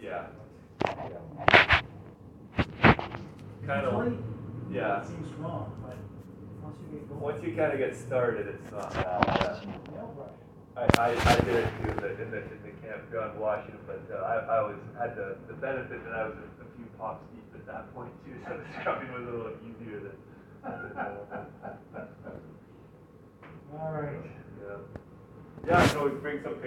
Yeah. Kind of, yeah. It seems wrong, but once you get going. Once you kind of get started, it's not bad. Yeah. I, I, I did it too in the, in the, in the camp in Washington, but uh, I, I was had the, the benefit that I was a, a few pops deep at that point too, so the scrubbing was a little easier than. All right. Yeah. Yeah. So we bring some.